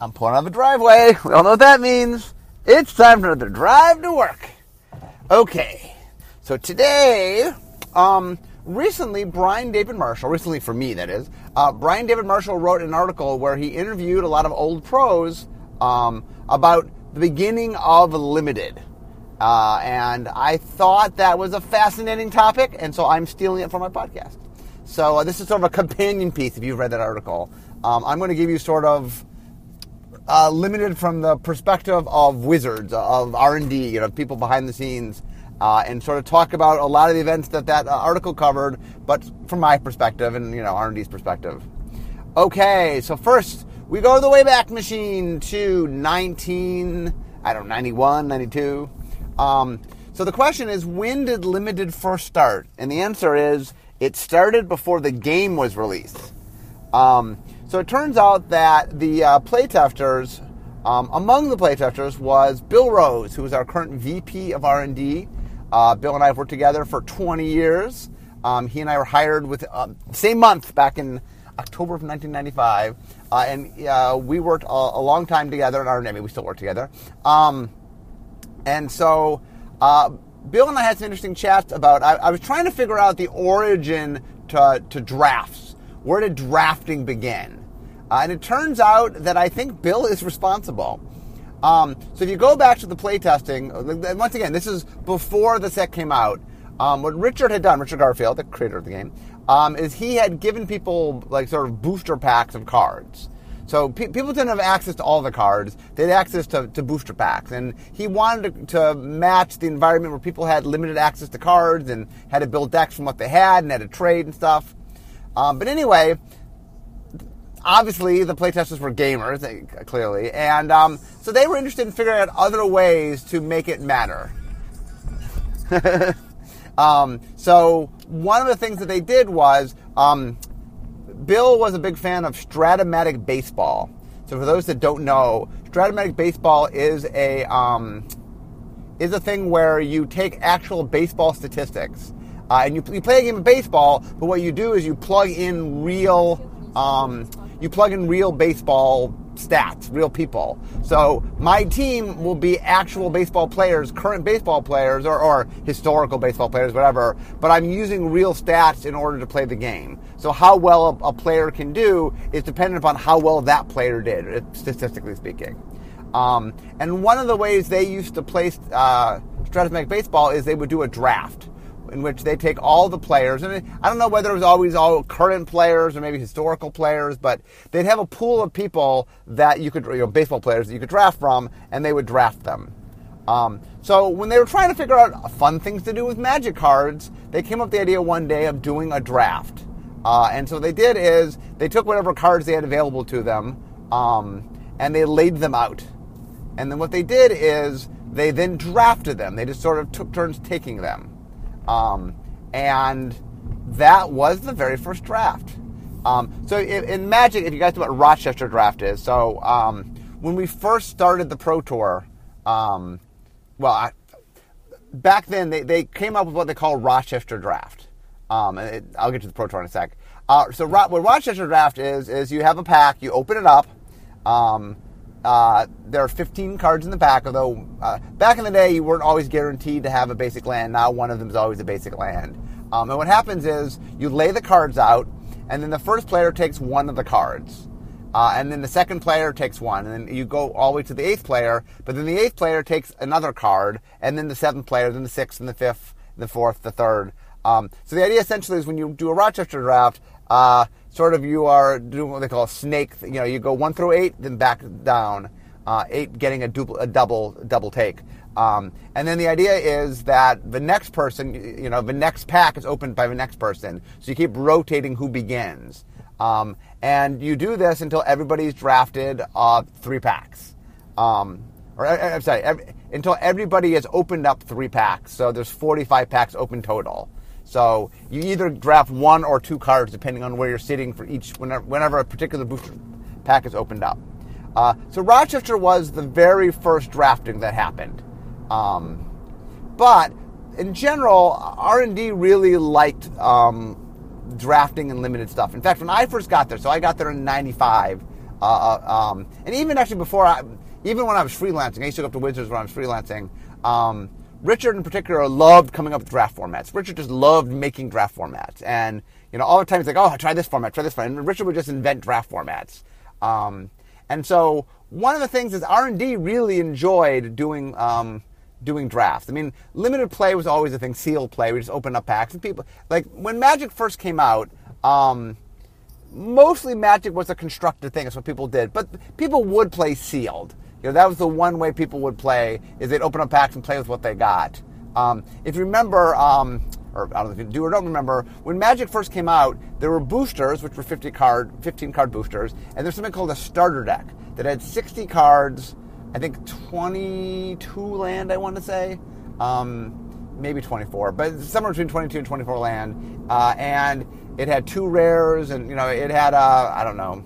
I'm pulling out the driveway. We all know what that means. It's time for another drive to work. Okay, so today, um, recently, Brian David Marshall, recently for me that is, uh, Brian David Marshall wrote an article where he interviewed a lot of old pros um, about the beginning of Limited. Uh, and I thought that was a fascinating topic, and so I'm stealing it for my podcast. So uh, this is sort of a companion piece. If you've read that article, um, I'm going to give you sort of uh, limited from the perspective of wizards, of R and D, you know, people behind the scenes, uh, and sort of talk about a lot of the events that that uh, article covered, but from my perspective and you know R and D's perspective. Okay, so first we go to the Wayback Machine to 19, I don't know, 91, 92. Um, so the question is, when did Limited first start? And the answer is, it started before the game was released. Um, so it turns out that the uh, playtesters, um, among the playtesters, was Bill Rose, who is our current VP of R&D. Uh, Bill and I have worked together for 20 years. Um, he and I were hired with uh, same month back in October of 1995, uh, and uh, we worked a, a, long time together. And our mean, we still work together. Um, and so uh, Bill and I had some interesting chats about. I, I was trying to figure out the origin to, to drafts. Where did drafting begin? Uh, and it turns out that I think Bill is responsible. Um, so if you go back to the playtesting, once again, this is before the set came out. Um, what Richard had done, Richard Garfield, the creator of the game, um, is he had given people like sort of booster packs of cards. So pe- people didn't have access to all the cards; they had access to, to booster packs, and he wanted to, to, match the environment where people had limited access to cards and had to build decks from what they had and had to trade and stuff. Um, but anyway, obviously the playtesters were gamers, clearly, and um, so they were interested in figuring out other ways to make it matter. um, so one of the things that they did was um, Bill was a big fan of Strat-O-Matic baseball. So for those that don't know, Strat-O-Matic baseball is a um, is a thing where you take actual baseball statistics uh, and you, you play a game of baseball, but what you do is you plug in real um, you plug in real baseball stats, real people. So my team will be actual baseball players, current baseball players, or, or, historical baseball players, whatever. But I'm using real stats in order to play the game. So how well a, a player can do is dependent upon how well that player did, statistically speaking. Um, and one of the ways they used to play uh, Strat-O-Matic baseball is they would do a draft in which they take all the players, and I don't know whether it was always all current players or maybe historical players, but they'd have a pool of people that you could, you know, baseball players that you could draft from, and they would draft them. Um, so when they were trying to figure out fun things to do with magic cards, they came up with the idea one day of doing a draft. Uh, and so what they did is they took whatever cards they had available to them, um, and they laid them out. And then what they did is they then drafted them. They just sort of took turns taking them. Um, and that was the very first draft. Um, so in, in, Magic, if you guys know what Rochester draft is, so um, when we first started the Pro Tour, um, well, I, back then they, they came up with what they call Rochester draft. Um, it, I'll get to the Pro Tour in a sec. Uh, so Ro- what Rochester draft is is you have a pack, you open it up. Um, uh, there are 15 cards in the pack, although uh, back in the day you weren't always guaranteed to have a basic land. Now one of them is always a basic land. Um, and what happens is you lay the cards out, and then the first player takes one of the cards. Uh, and then the second player takes one, and then you go all the way to the eighth player, but then the eighth player takes another card, and then the seventh player, then the sixth, and the fifth, the fourth, the third. Um, so the idea essentially is when you do a Rochester draft, uh, sort of you are doing what they call a snake. You know, you go one through eight, then back down. Uh, eight getting a, double, a double double take. Um, and then the idea is that the next person, you know, the next pack is opened by the next person. So you keep rotating who begins. Um, and you do this until everybody's drafted uh, three packs. Um, or uh, I'm sorry, every, until everybody has opened up three packs. So there's 45 packs open total. So you either draft one or two cards depending on where you're sitting for each whenever, whenever a particular booster pack is opened up. Uh, so Rochester was the very first drafting that happened, um, but in general, R and D really liked um, drafting and limited stuff. In fact, when I first got there, so I got there in '95. Uh, uh, um, and even actually before I, even when I was freelancing, I used to go up to Wizards when I was freelancing. Um, Richard in particular loved coming up with draft formats. Richard just loved making draft formats, and you know all the time he's like, "Oh, try this format, try this format." And Richard would just invent draft formats. Um, and so one of the things is R and D really enjoyed doing um, doing drafts. I mean, limited play was always a thing. Sealed play, we just open up packs, and people like when Magic first came out. Um, mostly Magic was a constructed thing. That's what people did, but people would play sealed. You know, that was the one way people would play is they'd open up packs and play with what they got. Um, if you remember, um, or I don't know if you do or don't remember, when Magic first came out, there were boosters, which were 50 card, 15 card boosters, and there's something called a starter deck that had 60 cards, I think 22 land, I want to say, um, maybe 24, but somewhere between 22 and 24 land, uh, and it had two rares, and you know, it had uh, I don't know,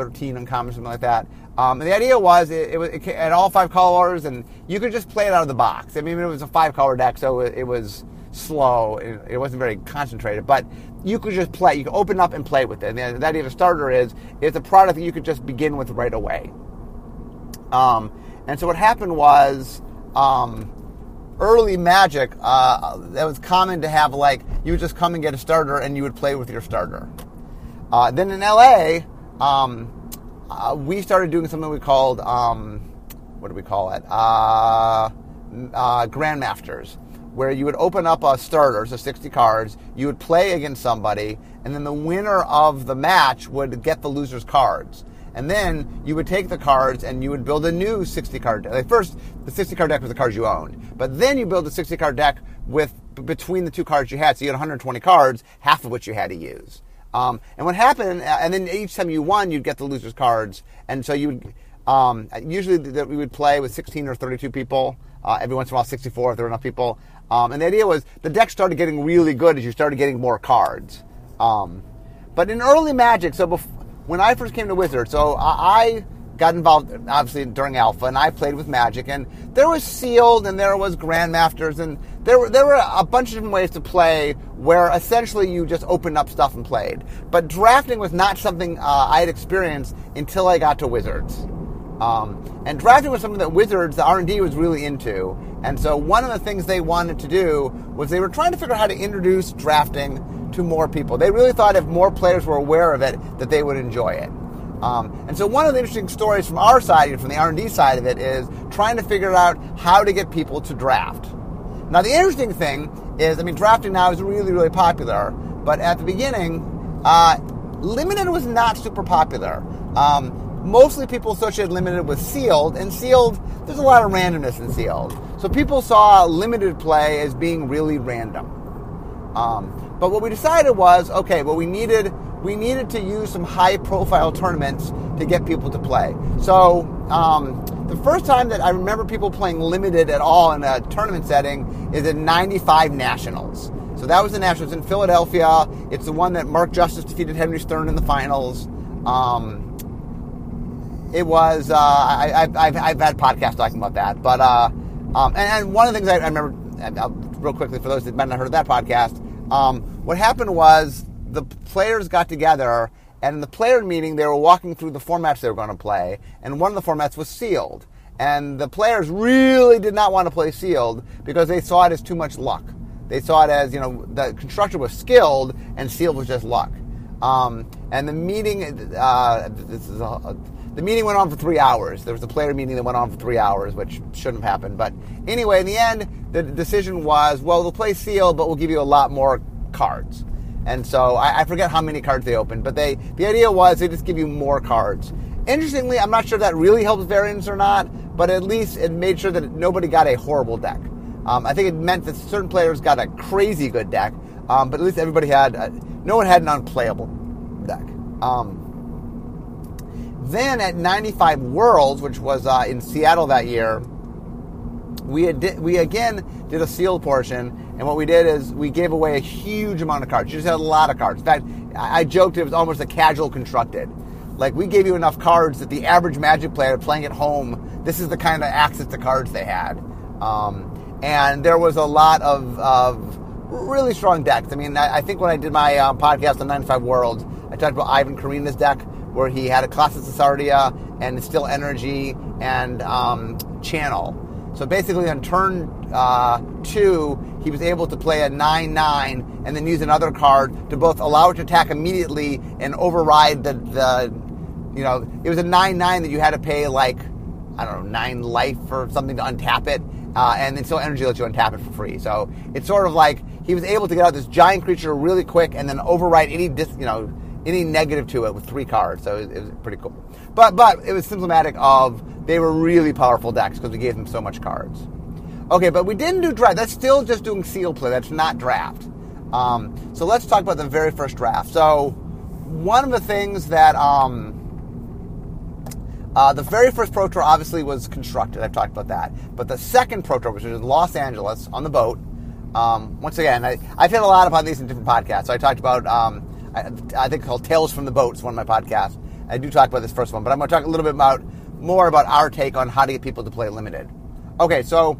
13 uncommon, something like that. Um, and the idea was it, it, it, had all five colors, and you could just play it out of the box. I mean, it was a five color deck, so it, it was slow. It, wasn't very concentrated, but you could just play. You could open up and play with it. And the, the idea of a starter is it's a product that you could just begin with right away. Um, and so what happened was um, early Magic, uh, that was common to have like you would just come and get a starter and you would play with your starter. Uh, then in LA, um, uh, we started doing something we called um, what do we call it? Uh, uh, Grandmasters, where you would open up a starter, so 60 cards. You would play against somebody, and then the winner of the match would get the loser's cards. And then you would take the cards and you would build a new 60 card deck. Like first, the 60 card deck was the cards you owned. But then you build a 60 card deck with between the two cards you had. So you had 120 cards, half of which you had to use. Um, and what happened, uh, and then each time you won, you'd get the loser's cards. And so you would, um, usually that we would play with 16 or 32 people. Uh, every once in a while, 64 if there were enough people. Um, and the idea was the deck started getting really good as you started getting more cards. Um, but in early Magic, so before, when I first came to Wizard, so I got involved obviously during Alpha, and I played with Magic, and there was Sealed, and there was Grandmasters, and there were there were a bunch of different ways to play where essentially you just opened up stuff and played. But drafting was not something uh, I had experienced until I got to Wizards. Um, and drafting was something that Wizards, the R&D, was really into. And so one of the things they wanted to do was they were trying to figure out how to introduce drafting to more people. They really thought if more players were aware of it, that they would enjoy it. Um, and so one of the interesting stories from our side, from the R&D side of it, is trying to figure out how to get people to draft. Now the interesting thing is, I mean, drafting now is really, really popular, but at the beginning, uh, limited was not super popular. Um, mostly people associated limited with sealed, and sealed, there's a lot of randomness in sealed. So people saw limited play as being really random. Um, but what we decided was, okay, well, we needed we needed to use some high profile tournaments to get people to play. So um, the first time that I remember people playing limited at all in a tournament setting is in 95 Nationals. So that was the Nationals in Philadelphia. It's the one that Mark Justice defeated Henry Stern in the finals. Um, it was uh, I, have had podcasts talking about that, but uh, um, and, and, one of the things I, I remember uh, real quickly for those that might not have heard of that podcast, um, what happened was the players got together and in the player meeting they were walking through the formats they were going to play, and one of the formats was sealed, and the players really did not want to play sealed because they saw it as too much luck. They saw it as you know the constructor was skilled and sealed was just luck. Um, and the meeting, uh, this is a, the meeting went on for three hours. There was a player meeting that went on for three hours, which shouldn't have happened. But anyway, in the end, the decision was, well, we'll play sealed, but we'll give you a lot more cards. And so I, I forget how many cards they opened, but they the idea was they just give you more cards. Interestingly, I'm not sure that really helps variance or not, but at least it made sure that nobody got a horrible deck. Um, I think it meant that certain players got a crazy good deck, um, but at least everybody had, a, no one had an unplayable deck. Um, then at 95 Worlds, which was uh, in Seattle that year, we we again did a sealed portion, and what we did is we gave away a huge amount of cards. You just had a lot of cards. In fact, I, I joked it was almost a casual constructed. Like we gave you enough cards that the average Magic player playing at home, this is the kind of access to cards they had. Um, and there was a lot of, of really strong decks. I mean, I, I think when I did my um, podcast on 95 Worlds, I talked about Ivan Karina's deck, where he had a Colossus Sardia and Instill Energy and um, channel. So basically, on turn uh, two, he was able to play a 9 9 and then use another card to both allow it to attack immediately and override the, the you know, it was a 9 9 that you had to pay like, I don't know, 9 life or something to untap it. Uh, and then Instill Energy lets you untap it for free. So it's sort of like he was able to get out this giant creature really quick and then override any dis, you know any negative to it with three cards. So it was, it was pretty cool. But but it was symptomatic of they were really powerful decks because we gave them so much cards. Okay, but we didn't do draft. That's still just doing seal play. That's not draft. Um, so let's talk about the very first draft. So one of the things that um, uh, the very first Pro Tour obviously was constructed. I've talked about that. But the second Pro Tour, which was in Los Angeles on the boat, um, once again, I, have hit a lot upon these in different podcasts. So I talked about, um, I, think called Tales from the Boat. It's one of my podcasts. I do talk about this first one, but I'm going to talk a little bit about more about our take on how to get people to play limited. Okay, so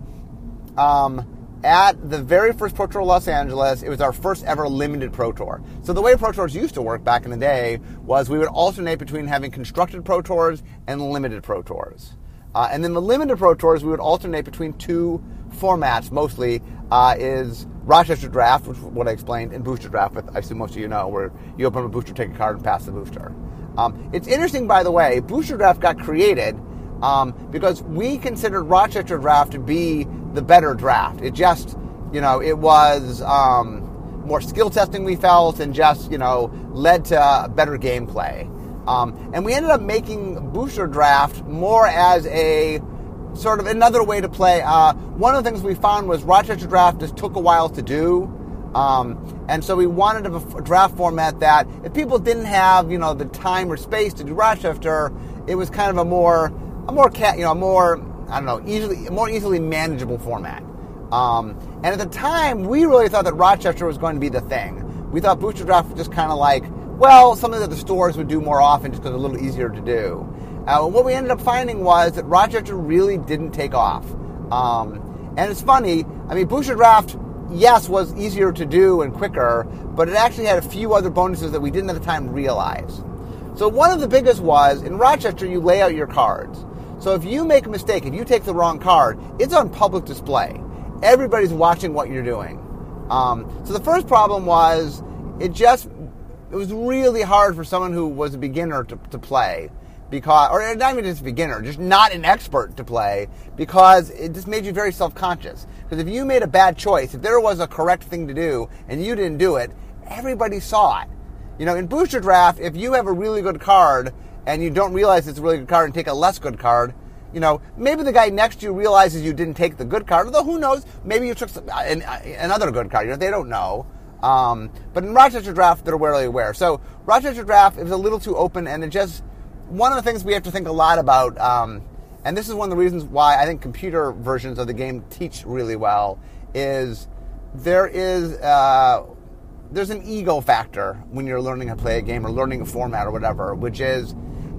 um, at the very first Pro Tour Los Angeles, it was our first ever limited Pro Tour. So the way Pro Tours used to work back in the day was we would alternate between having constructed Pro Tours and limited Pro Tours. Uh, and then the limited Pro Tours, we would alternate between two formats mostly uh, is Rochester Draft, which is what I explained, and Booster Draft, but I assume most of you know, where you open a booster, take a card, and pass the booster. Um, it's interesting, by the way, Booster Draft got created um, because we considered Rochester Draft to be the better draft. It just, you know, it was um, more skill testing we felt and just, you know, led to better gameplay. Um, and we ended up making Booster Draft more as a sort of another way to play. Uh, one of the things we found was Rochester Draft just took a while to do. Um, and so we wanted a draft format that if people didn't have, you know, the time or space to do Rochester, it was kind of a more, a more cat, you know, a more, I don't know, easily, more easily manageable format. Um, and at the time, we really thought that Rochester was going to be the thing. We thought Booster Draft was just kind of like, well, something that the stores would do more often just because it's a little easier to do. Uh, what we ended up finding was that Rochester really didn't take off. Um, and it's funny, I mean, Booster Draft, yes, was easier to do and quicker, but it actually had a few other bonuses that we didn't at the time realize. So one of the biggest was in Rochester, you lay out your cards. So if you make a mistake, if you take the wrong card, it's on public display. Everybody's watching what you're doing. Um, so the first problem was it just it was really hard for someone who was a beginner to, to play because, or not even just a beginner, just not an expert to play because it just made you very self conscious. Because if you made a bad choice, if there was a correct thing to do and you didn't do it, everybody saw it. You know, in booster draft, if you have a really good card and you don't realize it's a really good card and take a less good card, you know, maybe the guy next to you realizes you didn't take the good card, although who knows, maybe you took some, uh, an, uh, another good card. You know, they don't know. Um, but in Rochester Draft, they're rarely aware. So Rochester Draft is a little too open, and it just one of the things we have to think a lot about, um, and this is one of the reasons why I think computer versions of the game teach really well, is there is uh, there's an ego factor when you're learning to play a game or learning a format or whatever, which is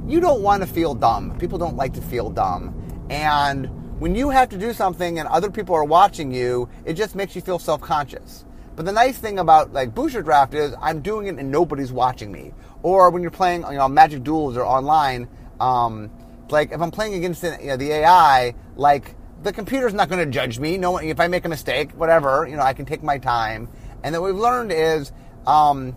you don't want to feel dumb. People don't like to feel dumb, and when you have to do something and other people are watching you, it just makes you feel self-conscious. But the nice thing about like Booster Draft is I'm doing it and nobody's watching me. Or when you're playing, you know, Magic Duels or online, um, like if I'm playing against the, you know, the AI, like the computer's not going to judge me. No, if I make a mistake, whatever, you know, I can take my time. And what we've learned is um,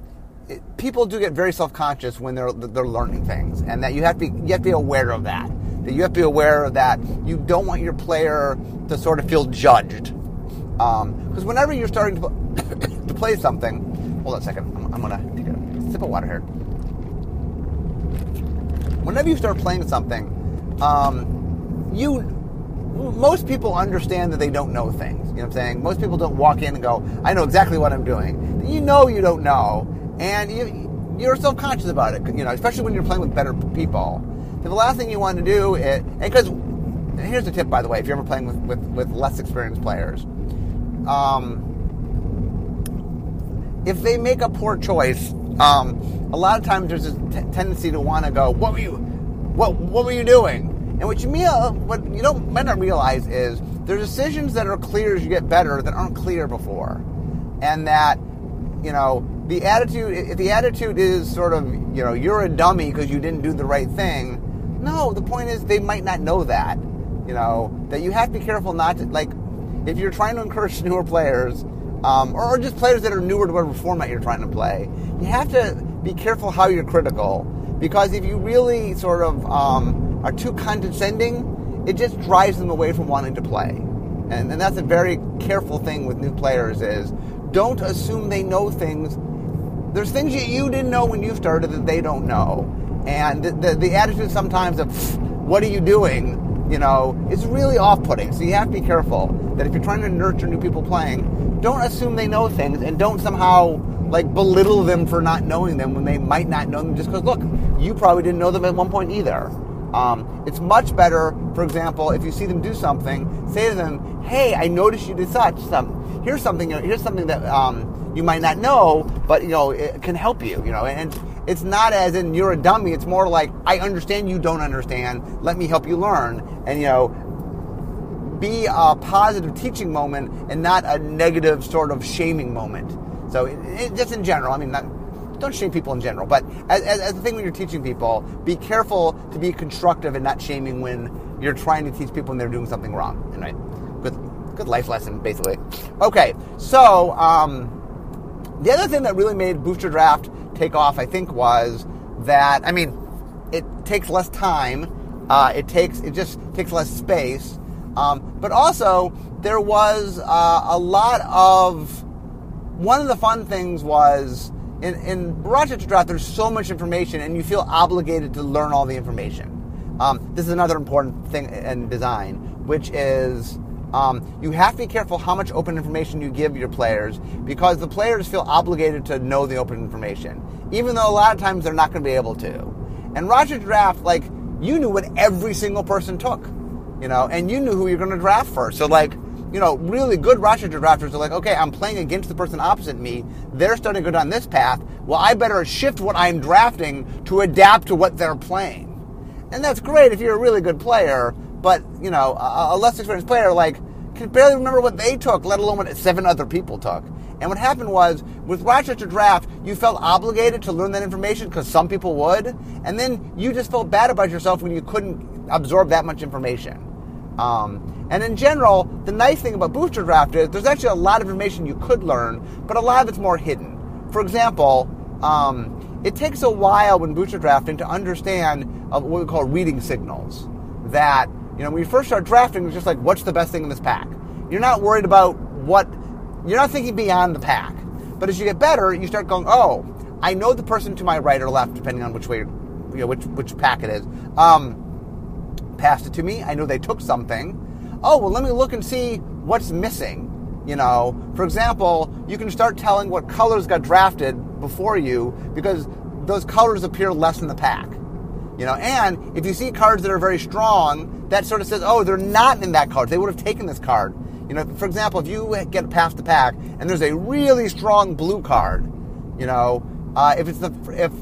it, people do get very self-conscious when they're they're learning things, and that you have to be, you have to be aware of that. That you have to be aware of that. You don't want your player to sort of feel judged, because um, whenever you're starting to, to play something, hold on a second. I'm, I'm gonna take a sip of water here whenever you start playing something, um, you most people understand that they don't know things. You know what I'm saying? Most people don't walk in and go, "I know exactly what I'm doing." You know you don't know, and you you're self conscious about it. You know, especially when you're playing with better people. So the last thing you want to do is, because here's a tip, by the way, if you're ever playing with with, with less experienced players, um, if they make a poor choice, um, a lot of times there's a t- tendency to want to go, "What were you? What What were you doing?" And what you mean, what you don't might not realize is there are decisions that are clear as you get better that aren't clear before, and that you know the attitude, if the attitude is sort of, you know, you're a dummy because you didn't do the right thing, no, the point is they might not know that. You know, that you have to be careful not to, like, if you're trying to encourage newer players, um, or, just players that are newer to whatever format you're trying to play, you have to be careful how you're critical. Because if you really sort of um, are too condescending, it just drives them away from wanting to play. And, and that's a very careful thing with new players is don't assume they know things. There's things that you didn't know when you started that they don't know. And the, the, the attitude sometimes of, what are you doing? You know, is really off putting. So you have to be careful that if you're trying to nurture new people playing, don't assume they know things and don't somehow like belittle them for not knowing them when they might not know them just because, look, you probably didn't know them at one point either. Um, it's much better, for example, if you see them do something, say to them, "Hey, I noticed you did such. Some here's something. Here's something that um, you might not know, but you know it can help you. You know, and it's not as in you're a dummy. It's more like I understand you don't understand. Let me help you learn. And you know, be a positive teaching moment and not a negative sort of shaming moment. So it, it, just in general, I mean, not, don't shame people in general, but as, as, as, a thing when you're teaching people, be careful to be constructive and not shaming when you're trying to teach people and they're doing something wrong. Right? Good, good life lesson, basically. Okay, so um, the other thing that really made Booster Draft take off, I think, was that I mean, it takes less time. Uh, it takes it just takes less space, um, but also there was uh, a lot of one of the fun things was in, in Rochester Draft. There's so much information, and you feel obligated to learn all the information. Um, this is another important thing in design, which is um, you have to be careful how much open information you give your players because the players feel obligated to know the open information, even though a lot of times they're not going to be able to. And Rochester Draft, like, you knew what every single person took, you know, and you knew who you're going to draft first. So, like, you know, really good Rochester drafters are like, okay, I'm playing against the person opposite me. They're starting to go down this path. Well, I better shift what I'm drafting to adapt to what they're playing. And that's great if you're a really good player, but, you know, a, a less experienced player, like, can barely remember what they took, let alone what seven other people took. And what happened was, with Rochester Draft, you felt obligated to learn that information because some people would, and then you just felt bad about yourself when you couldn't absorb that much information. Um, and in general, the nice thing about Booster Draft is there's actually a lot of information you could learn, but a lot of it's more hidden. For example, um, it takes a while when booster drafting to understand uh, what we call reading signals. That you know, when you first start drafting, it's just like, what's the best thing in this pack? You're not worried about what, you're not thinking beyond the pack. But as you get better, you start going, oh, I know the person to my right or left, depending on which way, you know, which which pack it is. Um, passed it to me. I know they took something. Oh, well, let me look and see what's missing. You know, for example, you can start telling what colors got drafted before you because those colors appear less in the pack. You know, and if you see cards that are very strong, that sort of says, oh, they're not in that card. They would have taken this card. You know, for example, if you get past the pack and there's a really strong blue card, you know, uh, if it's the if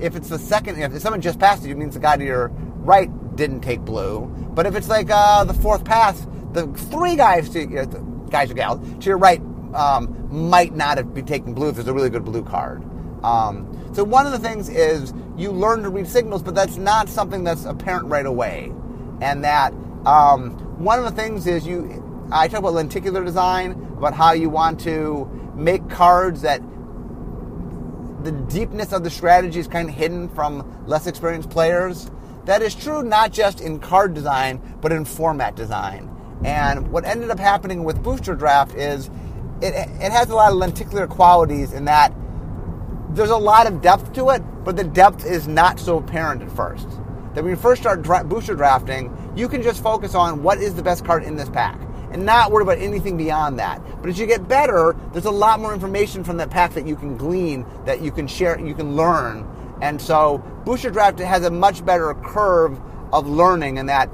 if it's the second, if someone just passed you, it means the guy to your right didn't take blue. But if it's like uh, the fourth pass, the three guys to know, guys or gals to your right um, might not have been taking blue if there's a really good blue card. Um, so one of the things is you learn to read signals, but that's not something that's apparent right away. And that um, one of the things is you. I talk about lenticular design, about how you want to make cards that the deepness of the strategy is kind of hidden from less experienced players. That is true not just in card design, but in format design. And what ended up happening with Booster Draft is it, it has a lot of lenticular qualities in that there's a lot of depth to it, but the depth is not so apparent at first. That when you first start dra- booster drafting, you can just focus on what is the best card in this pack and not worry about anything beyond that. But as you get better, there's a lot more information from that pack that you can glean, that you can share, you can learn. And so booster draft has a much better curve of learning in that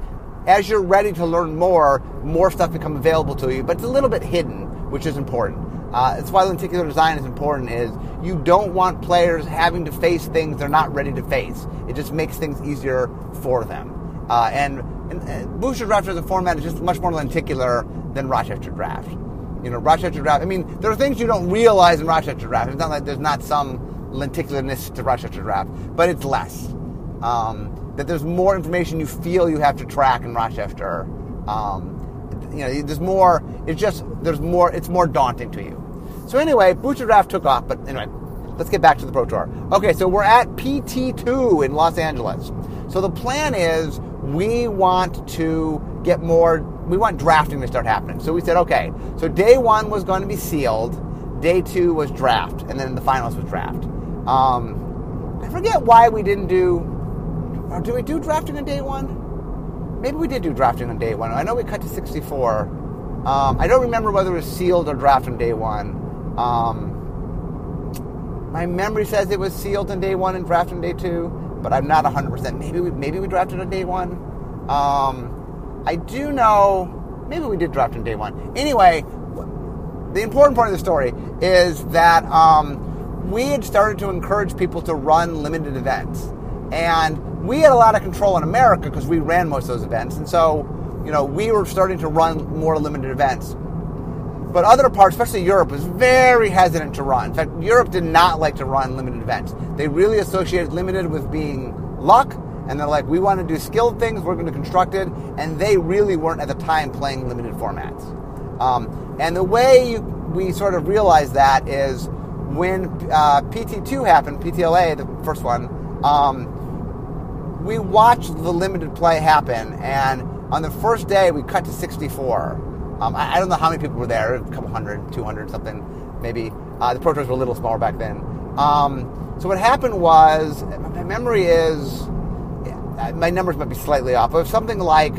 as you're ready to learn more, more stuff becomes available to you, but it's a little bit hidden, which is important. Uh, that's why lenticular design is important. Is you don't want players having to face things they're not ready to face. It just makes things easier for them. Uh, and, and, and, Booster Draft as a format is just much more lenticular than Rochester Draft. you know, Rochester draft. I mean, there are things you don't realize in Rochester draft. It's not like there's not some lenticularness to Rochester draft, but it's less. Um, that there's more information you feel you have to track in Rochester. Um, you know, there's more. It's just there's more. It's more daunting to you. So anyway, Booster Draft took off, but anyway, let's get back to the Pro Tour. Okay, so we're at PT2 in Los Angeles. So the plan is we want to get more. We want drafting to start happening. So we said, okay. So day one was going to be sealed. Day two was draft, and then the finals was draft. Um, I forget why we didn't do. Or did we do drafting on day one? Maybe we did do drafting on day one. I know we cut to 64. Um, I don't remember whether it was sealed or draft on day one. Um, my memory says it was sealed on day one and drafted on day two, but I'm not 100%. Maybe we, maybe we drafted on day one. Um, I do know, maybe we did draft on day one. Anyway, the important part of the story is that um, we had started to encourage people to run limited events. And we had a lot of control in America because we ran most of those events. And so, you know, we were starting to run more limited events. But other parts, especially Europe, was very hesitant to run. In fact, Europe did not like to run limited events. They really associated limited with being luck, and they're like, we want to do skilled things, we're going to construct it, and they really weren't at the time playing limited formats. Um, and the way you, we sort of realized that is when uh, PT2 happened, PTLA, the first one, um, we watched the limited play happen, and on the first day we cut to 64. Um, I, I, don't know how many people were there, a couple hundred, 200 something, maybe. Uh, the Pro Tours were a little smaller back then. Um, so what happened was, my memory is, my numbers might be slightly off, but something like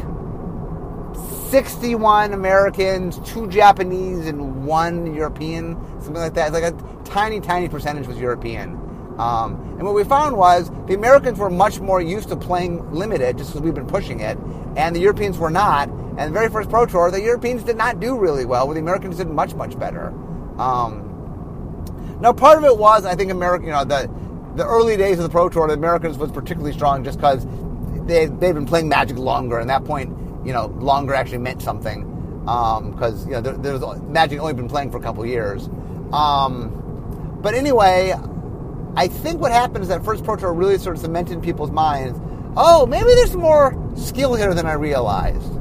61 Americans, two Japanese, and one European, something like that. It's like a tiny, tiny percentage was European. Um, and what we found was the Americans were much more used to playing limited, just because we've been pushing it, and the Europeans were not. And the very first Pro Tour, the Europeans did not do really well, where the Americans did much, much better. Um, now, part of it was, I think, American, you know, the the early days of the Pro Tour, the Americans was particularly strong just because they they've been playing Magic longer, and that point, you know, longer actually meant something because um, you know there, there's Magic only been playing for a couple years. Um, but anyway, I think what happened is that first Pro Tour really sort of cemented people's minds. Oh, maybe there's more skill here than I realized.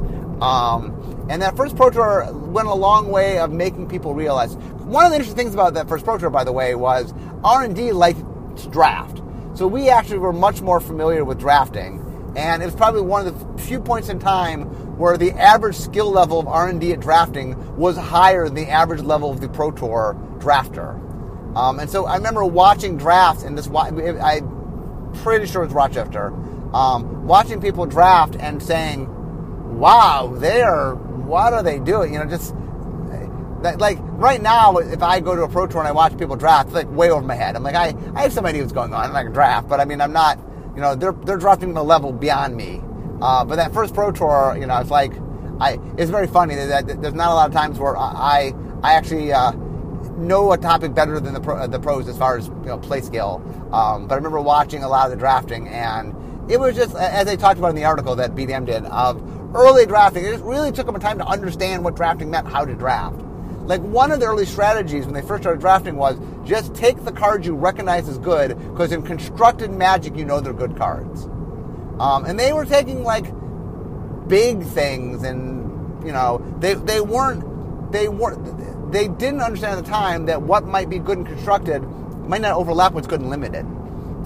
Um, and that first Pro Tour went a long way of making people realize. One of the interesting things about that first Pro Tour, by the way, was R&D liked to draft. So we actually were much more familiar with drafting. And it was probably one of the few points in time where the average skill level of R&D at drafting was higher than the average level of the Pro Tour drafter. Um, and so I remember watching drafts in this, I'm pretty sure it's Rochester, um, watching people draft and saying, wow, they're what are they doing? You know, just like right now, if I go to a pro tour and I watch people draft, it's like way over my head. I'm like, I, I have some idea what's going on, and I can draft, but I mean, I'm not, you know, they're they're drafting a level beyond me. Uh, but that first pro tour, you know, it's like, I it's very funny that, that there's not a lot of times where I I actually uh, know a topic better than the pro, the pros as far as you know play skill. Um, but I remember watching a lot of the drafting, and it was just as they talked about in the article that BDM did of early drafting. It really took them a time to understand what drafting meant, how to draft. Like one of the early strategies when they first started drafting was just take the cards you recognize as good, because in constructed magic you know they're good cards. Um, and they were taking like big things, and you know they they weren't they weren't they didn't understand at the time that what might be good and constructed might not overlap what's good and limited.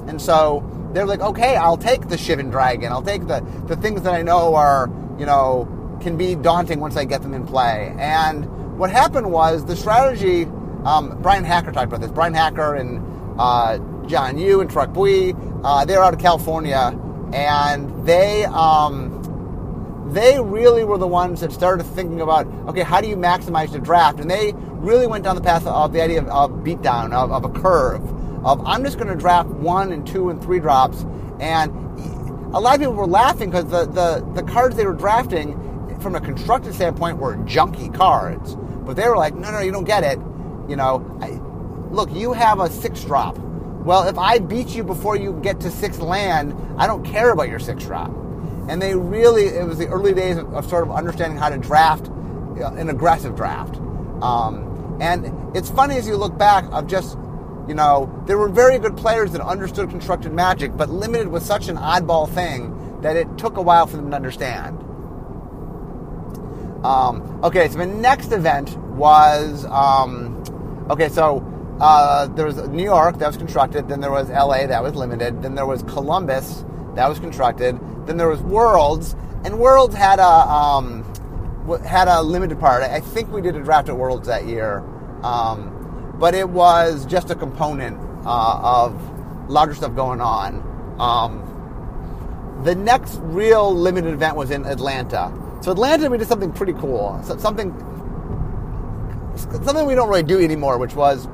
And so they're like, okay, I'll take the Shivan Dragon. I'll take the, the things that I know are you know, can be daunting once I get them in play. And what happened was the strategy. Um, Brian Hacker talked about this. Brian Hacker and uh, John Yu and Truc Bui, uh, they're out of California, and they um, they really were the ones that started thinking about okay, how do you maximize the draft? And they really went down the path of the idea of, of beatdown, of, of a curve, of I'm just going to draft one and two and three drops, and a lot of people were laughing because the, the, the cards they were drafting from a constructed standpoint were junky cards. But they were like, no, no, you don't get it. You know, I, look, you have a six drop. Well, if I beat you before you get to six land, I don't care about your six drop. And they really, it was the early days of, of sort of understanding how to draft uh, an aggressive draft. Um, and it's funny as you look back of just, you know, there were very good players that understood constructed magic, but limited was such an oddball thing that it took a while for them to understand. Um, okay, so the next event was um, okay. So uh, there was New York that was constructed. Then there was L.A. that was limited. Then there was Columbus that was constructed. Then there was Worlds, and Worlds had a um, had a limited part. I think we did a draft at Worlds that year, um, but it was just a component uh, of larger stuff going on. Um, the next real limited event was in Atlanta. So Atlanta, we did something pretty cool. So something something we don't really do anymore, which was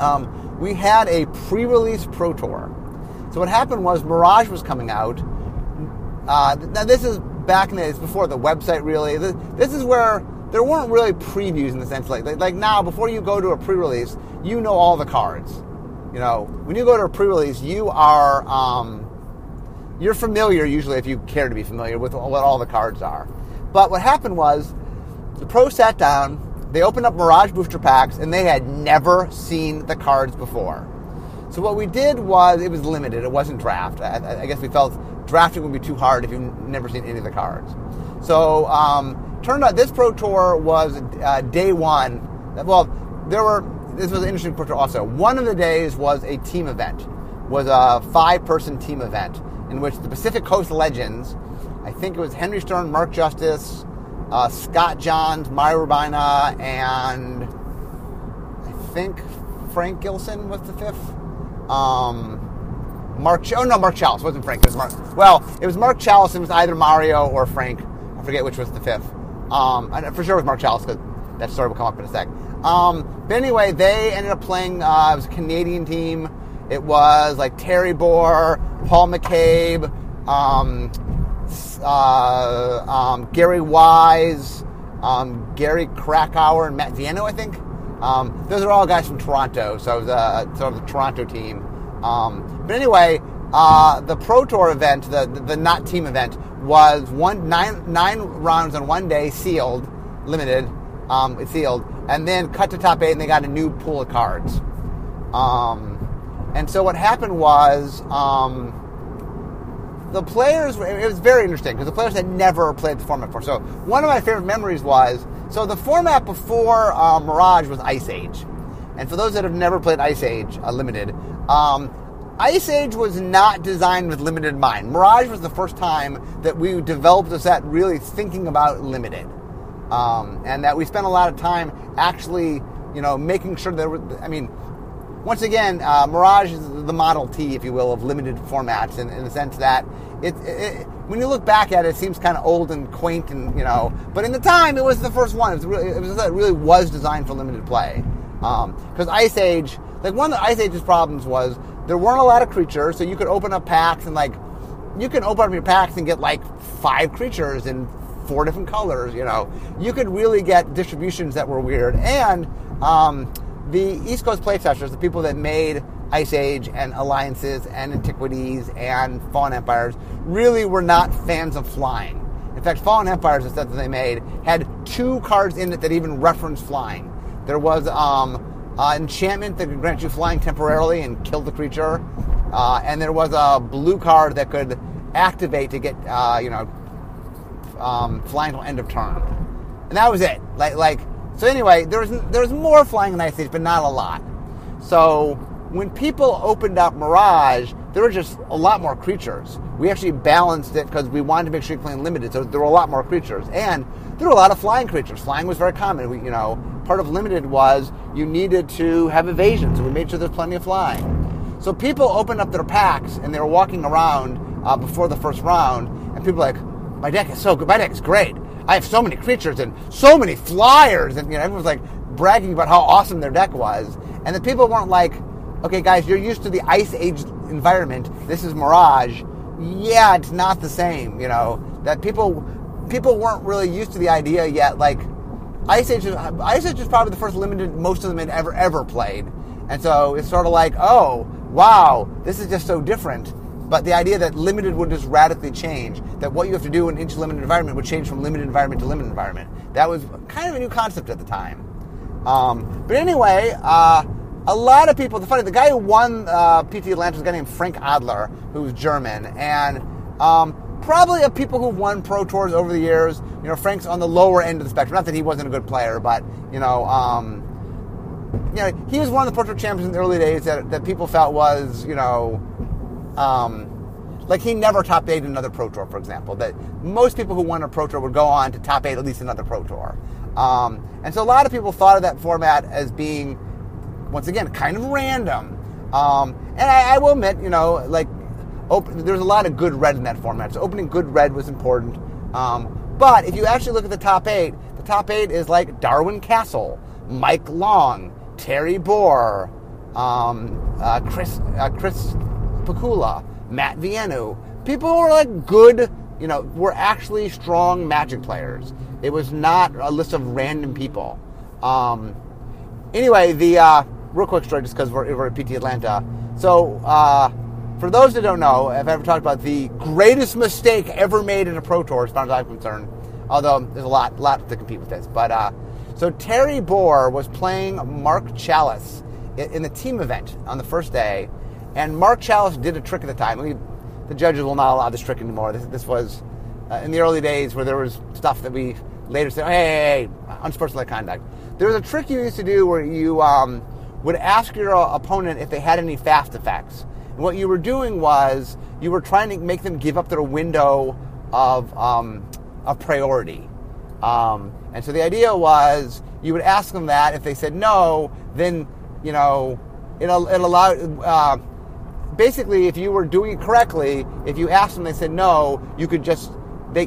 um, we had a pre-release pro tour. So what happened was Mirage was coming out. Uh, now this is back in the, it's before the website really. This, this, is where there weren't really previews in the sense like like now before you go to a pre-release, you know all the cards. You know when you go to a pre-release, you are um, you're familiar usually if you care to be familiar with what all the cards are. But what happened was the pros sat down, they opened up Mirage booster packs, and they had never seen the cards before. So what we did was it was limited. It wasn't draft. I, I guess we felt drafting would be too hard if you've never seen any of the cards. So um, turned out this pro tour was uh, day one. Well, there were. This was an interesting pro tour also. One of the days was a team event. Was a five-person team event in which the Pacific Coast Legends, I think it was Henry Stern, Mark Justice, uh, Scott Johns, Mario Urbina, and I think Frank Gilson was the fifth. Um, Mark, oh no, Mark Chalice wasn't Frank. It was Mark. Well, it was Mark Chalice. It was either Mario or Frank. I forget which was the fifth. Um, for sure it was Mark Chalice because that story will come up in a sec. Um, but anyway, they ended up playing. Uh, it was a Canadian team. It was like Terry Borer, Paul McCabe, um, uh, um, Gary Wise, um, Gary Krakower, and Matt Vienneau, I think. Um, those are all guys from Toronto, so uh, sort of the Toronto team. Um, but anyway, uh, the Pro Tour event, the, the, the not team event, was one nine nine rounds on one day, sealed, limited, um, sealed, and then cut to top eight, and they got a new pool of cards. Um, and so what happened was um, the players, it was very interesting because the players had never played the format before. So one of my favorite memories was, so the format before uh, Mirage was Ice Age. And for those that have never played Ice Age uh, Limited, um, Ice Age was not designed with limited in mind. Mirage was the first time that we developed a set really thinking about limited. Um, and that we spent a lot of time actually, you know, making sure that, I mean, once again, uh, Mirage is the Model T, if you will, of limited formats, in, in the sense that it, it, when you look back at it, it seems kind of old and quaint, and you know. But in the time, it was the first one. It was really, it, was, it really was designed for limited play. Because um, Ice Age, like one of the Ice Age's problems was there weren't a lot of creatures, so you could open up packs and like you can open up your packs and get like five creatures in four different colors. You know, you could really get distributions that were weird and. Um, the East Coast playtesters, the people that made Ice Age and Alliances and Antiquities and Fallen Empires, really were not fans of flying. In fact, Fallen Empires, the set that they made, had two cards in it that even referenced flying. There was um, an enchantment that could grant you flying temporarily and kill the creature, uh, and there was a blue card that could activate to get, uh, you know, um, flying till end of turn. And that was it. Like, like so anyway, there was there was more flying in Ice Age, but not a lot. So when people opened up Mirage, there were just a lot more creatures. We actually balanced it because we wanted to make sure you're playing limited, so there were a lot more creatures, and there were a lot of flying creatures. Flying was very common. We, you know, part of limited was you needed to have evasion, so we made sure there's plenty of flying. So people opened up their packs and they were walking around uh, before the first round, and people were like, "My deck is so good. My deck is great." I have so many creatures and so many flyers, and you know, everyone was like bragging about how awesome their deck was, and the people weren't like, okay, guys, you're used to the Ice Age environment. This is Mirage. Yeah, it's not the same. You know that people people weren't really used to the idea yet. Like Ice Age, Ice Age is probably the first limited most of them had ever ever played, and so it's sort of like, oh wow, this is just so different. but the idea that limited would just radically change, that what you have to do in each limited environment would change from limited environment to limited environment. That was kind of a new concept at the time. Um, but anyway, uh, a lot of people, the funny, the guy who won uh, PT Atlanta was a guy named Frank Adler, who was German, and um, probably of people who've won pro tours over the years, you know, Frank's on the lower end of the spectrum. Not that he wasn't a good player, but you know, um, you know, he was one of the pro tour champions in the early days that, that people felt was, you know, um, like he never top eight another pro tour, for example. That most people who won a pro tour would go on to top eight at least another pro tour. Um, and so a lot of people thought of that format as being, once again, kind of random. Um, and I, I, will admit, you know, like open, there's a lot of good red in that format. So opening good red was important. Um, but if you actually look at the top eight, the top eight is like Darwin Kastle, Mike Long, Terry Borer, um, uh, Chris uh, Chris Pikula, Matt Vienneau. People who are like good, you know, were actually strong Magic players. It was not a list of random people. Um, anyway, the uh, real quick story, just because we're, we're, at PT Atlanta. So, uh, for those that don't know, I've ever talked about the greatest mistake ever made in a Pro Tour, as far as I'm concerned. Although there's a lot, lot to compete with this. But uh, so Terry Borer was playing Mark Chalice in the team event on the first day, and Mark Chalice did a trick at the time. Mean, the judges will not allow this trick anymore. This, this was uh, in the early days where there was stuff that we later said, hey, hey, hey unsportsmanlike conduct. There was a trick you used to do where you um, would ask your opponent if they had any fast effects. And what you were doing was you were trying to make them give up their window of, um, priority. Um, and so the idea was you would ask them that. If they said no, then, you know, it, it allowed. Uh, basically, if you were doing it correctly, if you asked them, they said no, you could just they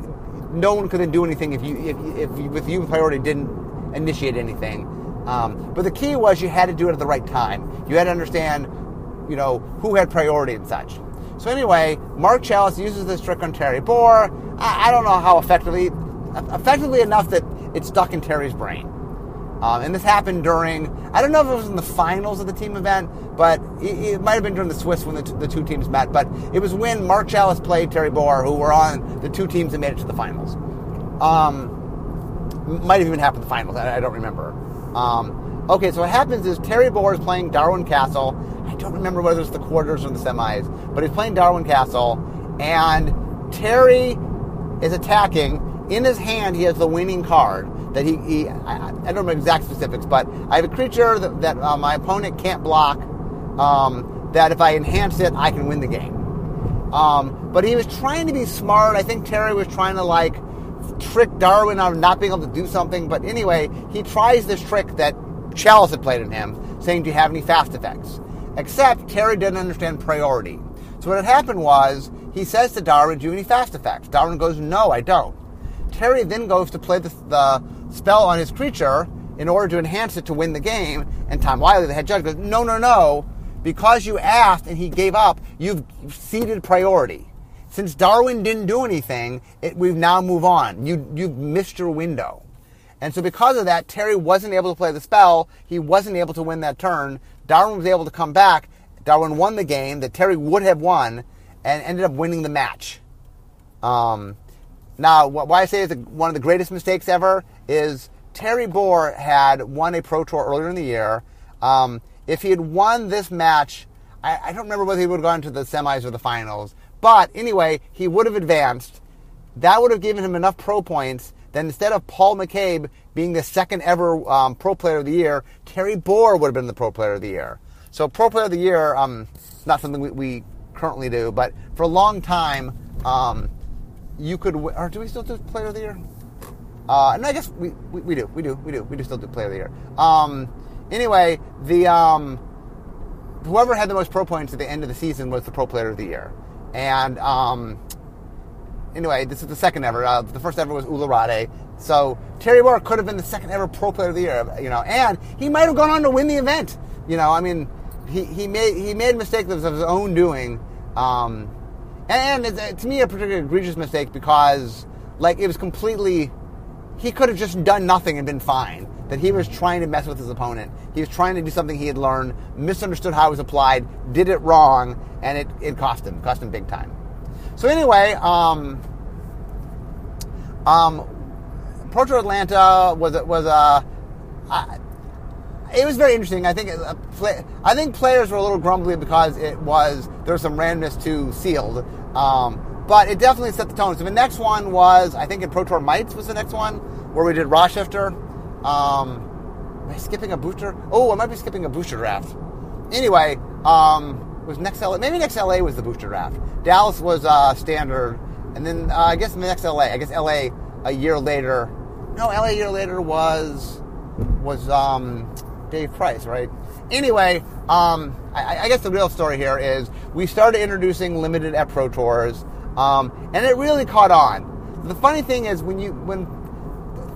no one could then do anything if you if, if you, if you priority didn't initiate anything. Um, but the key was you had to do it at the right time. You had to understand, you know, who had priority and such. So anyway, Mark Chalice uses this trick on Terry Borer. I, I don't know how effectively, effectively enough that it stuck in Terry's brain. Um, and this happened during, I don't know if it was in the finals of the team event, but it, it might have been during the Swiss when the, t- the, two teams met. But it was when Mark Chalice played Terry Borer, who were on the two teams that made it to the finals. Um, might have even happened in the finals, I, I don't remember. Um, okay, so what happens is Terry Borer is playing Darwin Kastle. I don't remember whether it's the quarters or the semis, but he's playing Darwin Kastle, and Terry is attacking. In his hand, he has the winning card that he, he I, I, don't remember exact specifics, but I have a creature that, that uh, my opponent can't block. Um, that if I enhance it, I can win the game. Um, but he was trying to be smart. I think Terry was trying to like trick Darwin out of not being able to do something. But anyway, he tries this trick that Chalice had played on him, saying, "Do you have any fast effects?" Except Terry didn't understand priority. So what had happened was he says to Darwin, "Do you have any fast effects?" Darwin goes, "No, I don't." Terry then goes to play the, the spell on his creature in order to enhance it to win the game. And Tom Wylie, the head judge, goes, no, no, no. Because you asked and he gave up, you've ceded priority. Since Darwin didn't do anything, it, we've now moved on. You, you've missed your window. And so because of that, Terry wasn't able to play the spell. He wasn't able to win that turn. Darwin was able to come back. Darwin won the game that Terry would have won and ended up winning the match. Um, now, why I say it's one of the greatest mistakes ever is Terry Borer had won a Pro Tour earlier in the year. Um, if he had won this match, I, I, don't remember whether he would have gone to the semis or the finals. But anyway, he would have advanced. That would have given him enough pro points. Then instead of Paul McCabe being the second ever um, Pro Player of the Year, Terry Borer would have been the Pro Player of the Year. So Pro Player of the Year, um, not something we, we, currently do, but for a long time, um, you could, or do we still do Player of the Year? Uh, and I guess we, we, we, do, we do, we do, we do still do Player of the Year. Um, anyway, the um, whoever had the most pro points at the end of the season was the Pro Player of the Year. And um, anyway, this is the second ever. Uh, the first ever was Olle Råde. So Terry Borer could have been the second ever Pro Player of the Year. You know, and he might have gone on to win the event. You know, I mean, he, he made he made mistakes of his own doing. Um, and, and to me, a particularly egregious mistake because, like, it was completely. He could have just done nothing and been fine. That he was trying to mess with his opponent. He was trying to do something he had learned, misunderstood how it was applied, did it wrong, and it, it cost him, cost him big time. So anyway, um, um, Pro Tour Atlanta was was a. Uh, it was very interesting. I think uh, play, I think players were a little grumbly because it was there was some randomness to sealed, um, but it definitely set the tone. So the next one was I think in Pro Tour Mites was the next one where we did Rochester. Um, am I skipping a booster? Oh, I might be skipping a booster draft. Anyway, um, was next LA? Maybe next LA was the booster draft. Dallas was uh, standard, and then uh, I guess next LA. I guess LA a year later. No, LA a year later was was um, Dave Price, right? Anyway, um, I, I, guess the real story here is we started introducing limited at Pro Tours, um, and it really caught on. The funny thing is when you when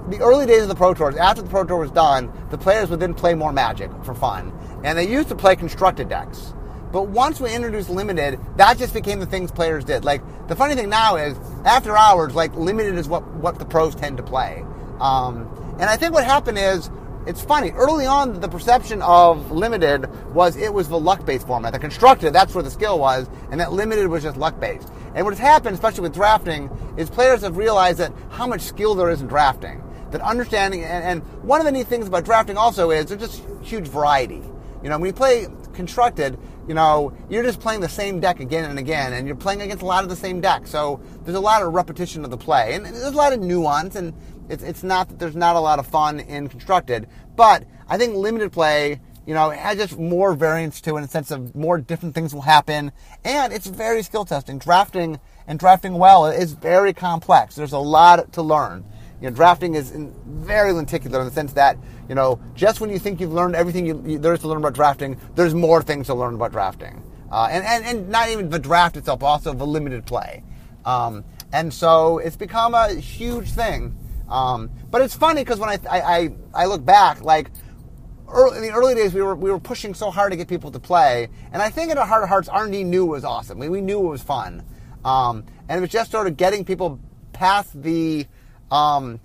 the early days of the Pro Tours, after the Pro Tour was done, the players would then play more Magic for fun, and they used to play constructed decks. But once we introduced limited, that just became the things players did. Like the funny thing now is, after hours, like limited is what what the pros tend to play. Um, and I think what happened is, it's funny. Early on, the perception of limited was it was the luck based format. The constructed, that's where the skill was, and that limited was just luck based. And what has happened, especially with drafting, is players have realized that how much skill there is in drafting. That understanding, and, and one of the neat things about drafting also is there's just huge variety. You know, when you play constructed, you know, you're just playing the same deck again and again, and you're playing against a lot of the same deck. So there's a lot of repetition of the play, and there's a lot of nuance, and it's, it's not that there's not a lot of fun in constructed, but I think limited play, you know, has just more variance to it in the sense of more different things will happen, and it's very skill testing. Drafting and drafting well is very complex. There's a lot to learn. You know, drafting is very lenticular in the sense that you know, just when you think you've learned everything you, you, there is to learn about drafting, there's more things to learn about drafting. Uh, and, and, and not even the draft itself, but also the limited play. Um, and so it's become a huge thing. Um, but it's funny because when I, I, I, look back, like early, in the early days, we were, we were pushing so hard to get people to play. And I think in our heart of hearts, R&D knew it was awesome. We, we knew it was fun. Um, and it was just sort of getting people past the, um,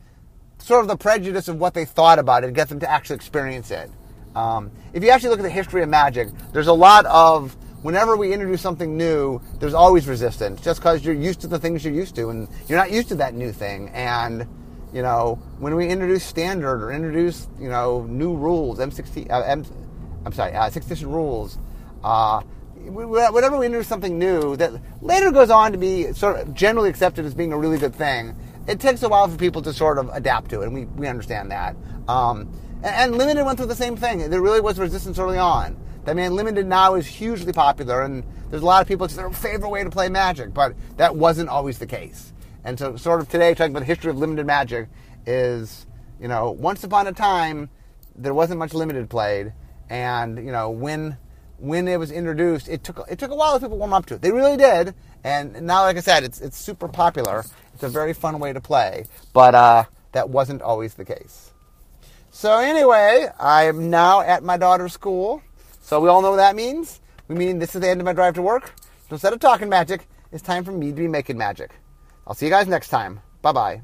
sort of the prejudice of what they thought about it get them to actually experience it. Um, if you actually look at the history of magic, there's a lot of whenever we introduce something new, there's always resistance just because you're used to the things you're used to and you're not used to that new thing. And, you know, when we introduce standard or introduce, you know, new rules, M60, uh, M, I'm sorry, uh, six edition rules, uh, whenever we introduce something new that later goes on to be sort of generally accepted as being a really good thing, it takes a while for people to sort of adapt to it, and we, we understand that. Um, and, and, Limited went through the same thing. There really was resistance early on. I mean, Limited now is hugely popular, and there's a lot of people, it's their favorite way to play Magic, but that wasn't always the case. And so, sort of today, talking about the history of Limited Magic is, you know, once upon a time, there wasn't much Limited played, and, you know, when when it was introduced, it took it took a while for people to warm up to it. They really did, and now, like I said, it's it's super popular. It's a very fun way to play, but uh, that wasn't always the case. So anyway, I am now at my daughter's school. So we all know what that means. We mean this is the end of my drive to work. So instead of talking magic, it's time for me to be making magic. I'll see you guys next time. Bye bye.